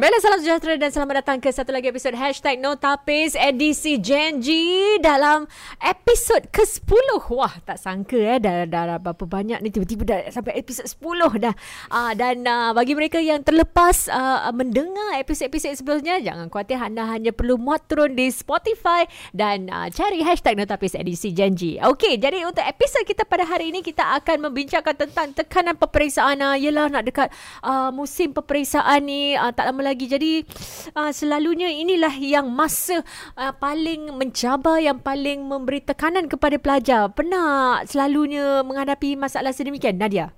Bella, salam sejahtera dan selamat datang ke satu lagi episod Hashtag No Tapis edisi Genji dalam episod ke-10. Wah, tak sangka eh dah, dah, dah berapa banyak ni tiba-tiba dah sampai episod 10 dah. Uh, dan uh, bagi mereka yang terlepas uh, mendengar episod-episod sebelumnya, jangan khawatir anda hanya perlu muat turun di Spotify dan uh, cari Hashtag No Tapis edisi Genji. Okey, jadi untuk episod kita pada hari ini kita akan membincangkan tentang tekanan peperiksaan. Uh, yelah nak dekat uh, musim peperiksaan ni uh, tak lama lagi. Jadi uh, selalunya inilah yang masa uh, paling mencabar, yang paling memberi tekanan kepada pelajar. Pernah selalunya menghadapi masalah sedemikian, Nadia?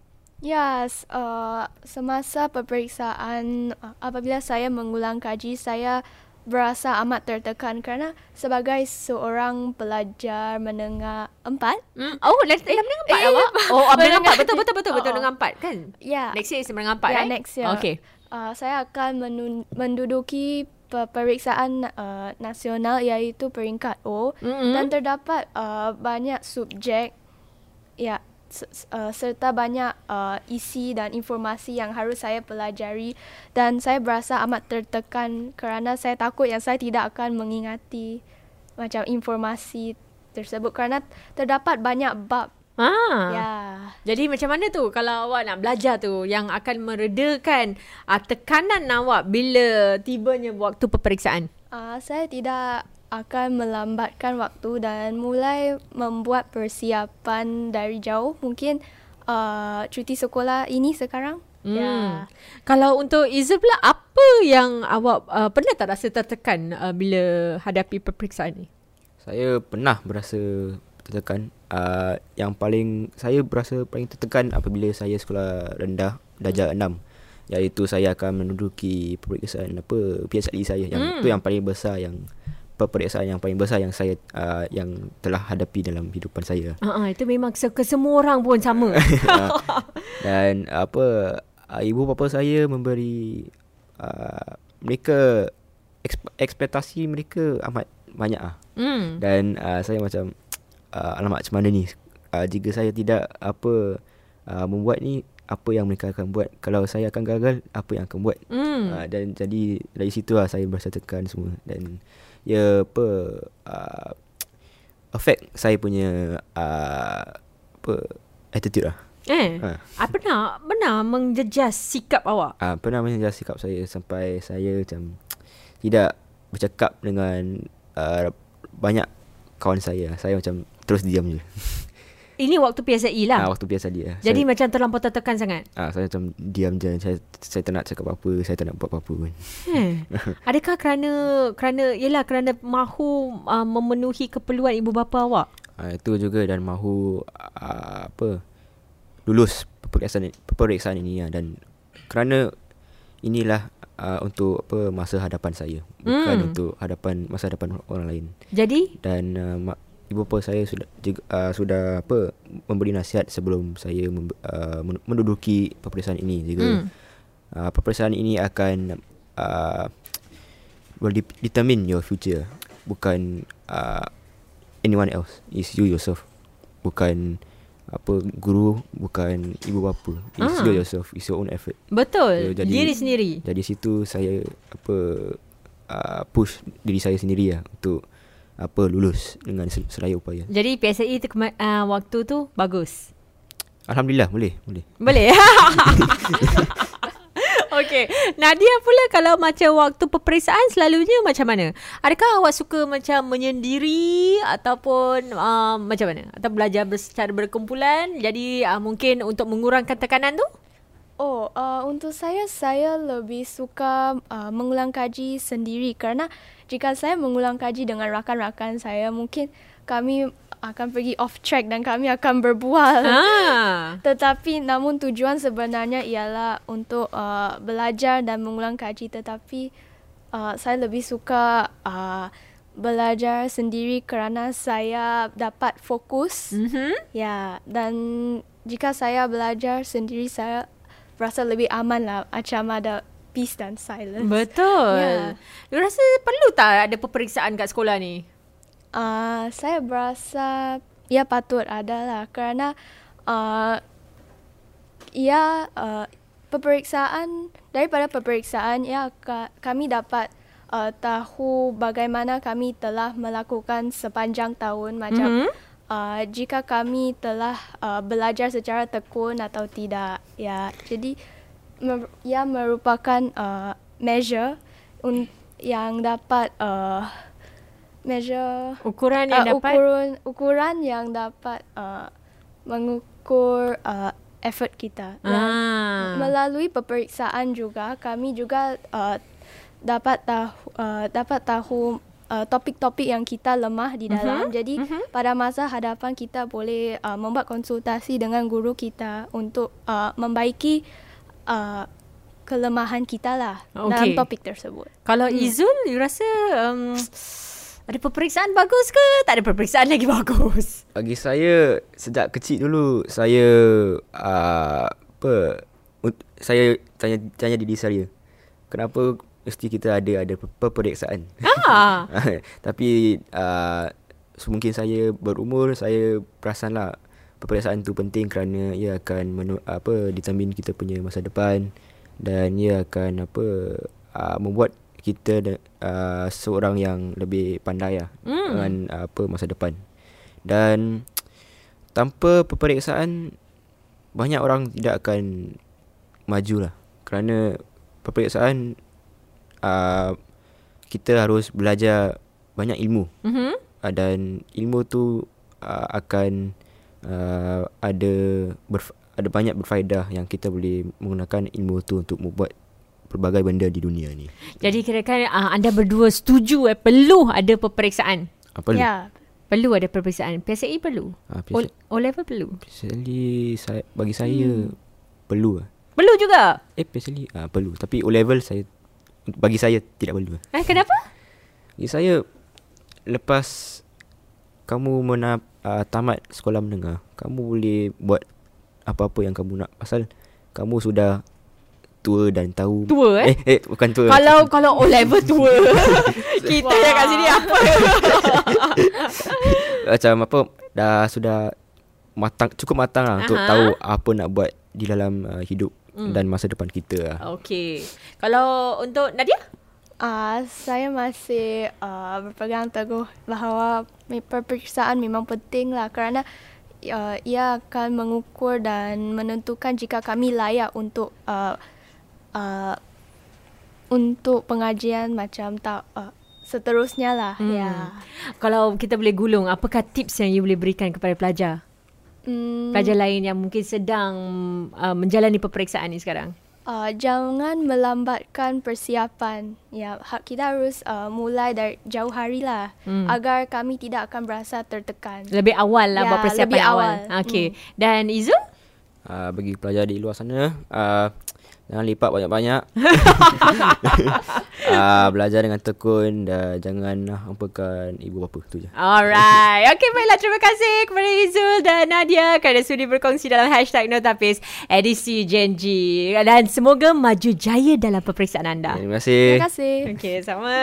Yes, uh, semasa peperiksaan uh, apabila saya mengulang kaji, saya berasa amat tertekan kerana sebagai seorang pelajar menengah empat. Hmm. Oh, dah dalam menengah empat Eh, awak? Oh, ah, menengah empat. Betul, betul, betul. Betul, Oh, oh. menengah empat kan? Ya. Next year is menengah empat, Ya, right? next year. Okay. Uh, saya akan menun- menduduki peperiksaan uh, nasional iaitu peringkat O Mm-mm. dan terdapat uh, banyak subjek ya uh, serta banyak uh, isi dan informasi yang harus saya pelajari dan saya berasa amat tertekan kerana saya takut yang saya tidak akan mengingati macam informasi tersebut kerana terdapat banyak bab Ah. ya Jadi macam mana tu kalau awak nak belajar tu yang akan meredakan uh, tekanan awak bila tibanya waktu peperiksaan? Uh, saya tidak akan melambatkan waktu dan mulai membuat persiapan dari jauh. Mungkin uh, cuti sekolah ini sekarang. Hmm. Ya. Kalau untuk Izzul pula apa yang awak uh, pernah tak rasa tertekan uh, bila hadapi peperiksaan ni? Saya pernah berasa tertekan. Uh, yang paling saya berasa paling tertekan apabila saya sekolah rendah darjah 6 iaitu saya akan menduduki peperiksaan apa PSLE saya yang Hmm. itu yang paling besar yang peperiksaan yang paling besar yang saya uh, yang telah hadapi dalam kehidupan saya. Uh, uh, itu memang ke, semua orang pun sama. Dan apa uh, ibu bapa saya memberi uh, mereka ekspe- ekspektasi mereka amat banyak ah. hmm. Dan uh, saya macam uh, alamak macam mana ni uh, jika saya tidak apa uh, membuat ni apa yang mereka akan buat kalau saya akan gagal apa yang akan buat Hmm. uh, dan jadi dari situ lah saya berasa tekan semua dan ya apa uh, affect saya punya uh, apa attitude lah Eh, Ha. uh. pernah pernah menjejas sikap awak? uh, pernah menjelaskan sikap saya sampai saya macam tidak bercakap dengan uh, banyak kawan saya saya macam terus diam je Ini waktu PSLE lah. Ah, waktu biasa dia. Jadi saya, macam terlampau tertekan sangat. ah, saya macam diam je. Saya saya tak nak cakap apa-apa, saya tak nak buat apa-apa pun. Hmm. Adakah kerana kerana yalah kerana mahu uh, memenuhi keperluan ibu bapa awak? Ah, itu juga dan mahu ah, apa lulus peperiksaan peperiksaan ini ah, dan kerana inilah ah, untuk apa masa hadapan saya bukan Hmm. untuk hadapan masa hadapan orang lain Jadi dan uh, mak, ibu bapa saya sudah juga, uh, sudah apa memberi nasihat sebelum saya mem, uh, men- menduduki peperiksaan ini. Juga Hmm. uh, peperiksaan ini akan uh, will de- determine your future. Bukan uh, anyone else. Is you yourself. Bukan apa guru bukan ibu bapa. It's Ah. you yourself. It's your own effort. Betul. Ya, jadi- diri sendiri. jadi situ saya apa uh, push diri saya sendiri lah untuk apa lulus dengan se- seraya upaya. Jadi PSLE tu kema- uh, waktu tu bagus. Alhamdulillah boleh boleh. Boleh. Okey. Nadia pula kalau macam waktu peperiksaan selalunya macam mana? Adakah awak suka macam menyendiri ataupun uh, macam mana? Atau belajar secara berkumpulan jadi uh, mungkin untuk mengurangkan tekanan tu? Oh, uh, untuk saya, saya lebih suka uh, mengulang kaji sendiri kerana jika saya mengulang kaji dengan rakan-rakan saya, mungkin kami akan pergi off track dan kami akan berbual. Ah. Tetapi namun tujuan sebenarnya ialah untuk uh, belajar dan mengulang kaji tetapi uh, saya lebih suka uh, belajar sendiri kerana saya dapat fokus. Mhm. Ya, dan jika saya belajar sendiri saya rasa lebih aman lah macam ada peace dan silence. Betul. Ya. You rasa perlu tak ada peperiksaan kat sekolah ni? Uh, saya berasa ia patut ada lah kerana uh, ia uh, peperiksaan daripada peperiksaan ya ka, kami dapat uh, tahu bagaimana kami telah melakukan sepanjang tahun macam Mhm. mm-hmm. Uh, jika kami telah uh, belajar secara tekun atau tidak ya jadi mer- ia merupakan uh, measure un- yang dapat uh, measure Ukuran yang uh, dapat ukuran ukuran yang dapat uh, mengukur uh, effort kita. Dan Ah. Melalui peperiksaan juga kami juga uh, dapat tahu uh, dapat tahu uh, topik-topik yang kita lemah di dalam. Mhm, Jadi mhm. pada masa hadapan kita boleh uh, membuat konsultasi dengan guru kita untuk uh, membaiki uh, kelemahan kita lah dalam Okey. topik tersebut. Kalau Hmm. Izul, you rasa um, ada peperiksaan bagus ke? Tak ada peperiksaan lagi bagus. Bagi saya sejak kecil dulu saya uh, apa saya tanya tanya diri saya kenapa mesti kita ada ada pe- peperiksaan. Ah. Tapi uh, mungkin saya berumur saya perasan lah peperiksaan tu penting kerana ia akan menu, apa determine kita punya masa depan dan ia akan apa uh, membuat kita de, uh, seorang yang lebih pandai lah mm. dengan uh, apa masa depan. Dan tanpa peperiksaan banyak orang tidak akan maju lah kerana peperiksaan uh, kita harus belajar banyak ilmu Mhm. uh, dan ilmu tu uh, akan uh, ada berf- ada banyak berfaedah yang kita boleh menggunakan ilmu tu untuk membuat pelbagai benda di dunia ni. Jadi kira-kira uh, anda berdua setuju eh perlu ada peperiksaan. Apa Ya. Perlu ada peperiksaan. PSAE perlu. Ah, O, PSA- o level perlu. PSLE saya bagi saya hmm. perlu lah. Perlu juga. Eh PSLE ah perlu tapi O level saya bagi saya tidak perlu. Eh, kenapa? Bagi saya lepas kamu mena, uh, tamat sekolah menengah, kamu boleh buat apa-apa yang kamu nak pasal kamu sudah tua dan tahu Tua, eh? eh, eh bukan tua Kalau kalau O level tua. kita yang kat sini apa? macam apa dah sudah matang cukup matang lah untuk Aha. tahu apa nak buat di dalam uh, hidup Hmm. dan masa depan kita lah. Okey. Kalau untuk Nadia? Uh, saya masih uh, berpegang teguh bahawa peperiksaan memang penting lah kerana uh, ia akan mengukur dan menentukan jika kami layak untuk uh, uh, untuk pengajian macam tak uh, seterusnya lah Hmm. ya. Kalau kita boleh gulung, apakah tips yang you boleh berikan kepada pelajar? Hmm, Pelajar lain yang mungkin sedang uh, menjalani peperiksaan ni sekarang. uh, jangan melambatkan persiapan. Ya, kita harus uh, mulai dari jauh hari lah Hmm. agar kami tidak akan berasa tertekan. Lebih awal lah Ya, buat persiapan lebih awal. awal. Hmm. Okey. Dan Izul? Uh, bagi pelajar di luar sana uh, jangan lipat banyak-banyak. uh, belajar dengan tekun dan jangan hampakan ibu bapa tu je. Alright. Okey, baiklah. Terima kasih kepada Izul dan Nadia kerana sudi berkongsi dalam hashtag Notapis edisi Gen Z. Dan semoga maju jaya dalam peperiksaan anda. Terima kasih. Terima kasih. Okey, sama.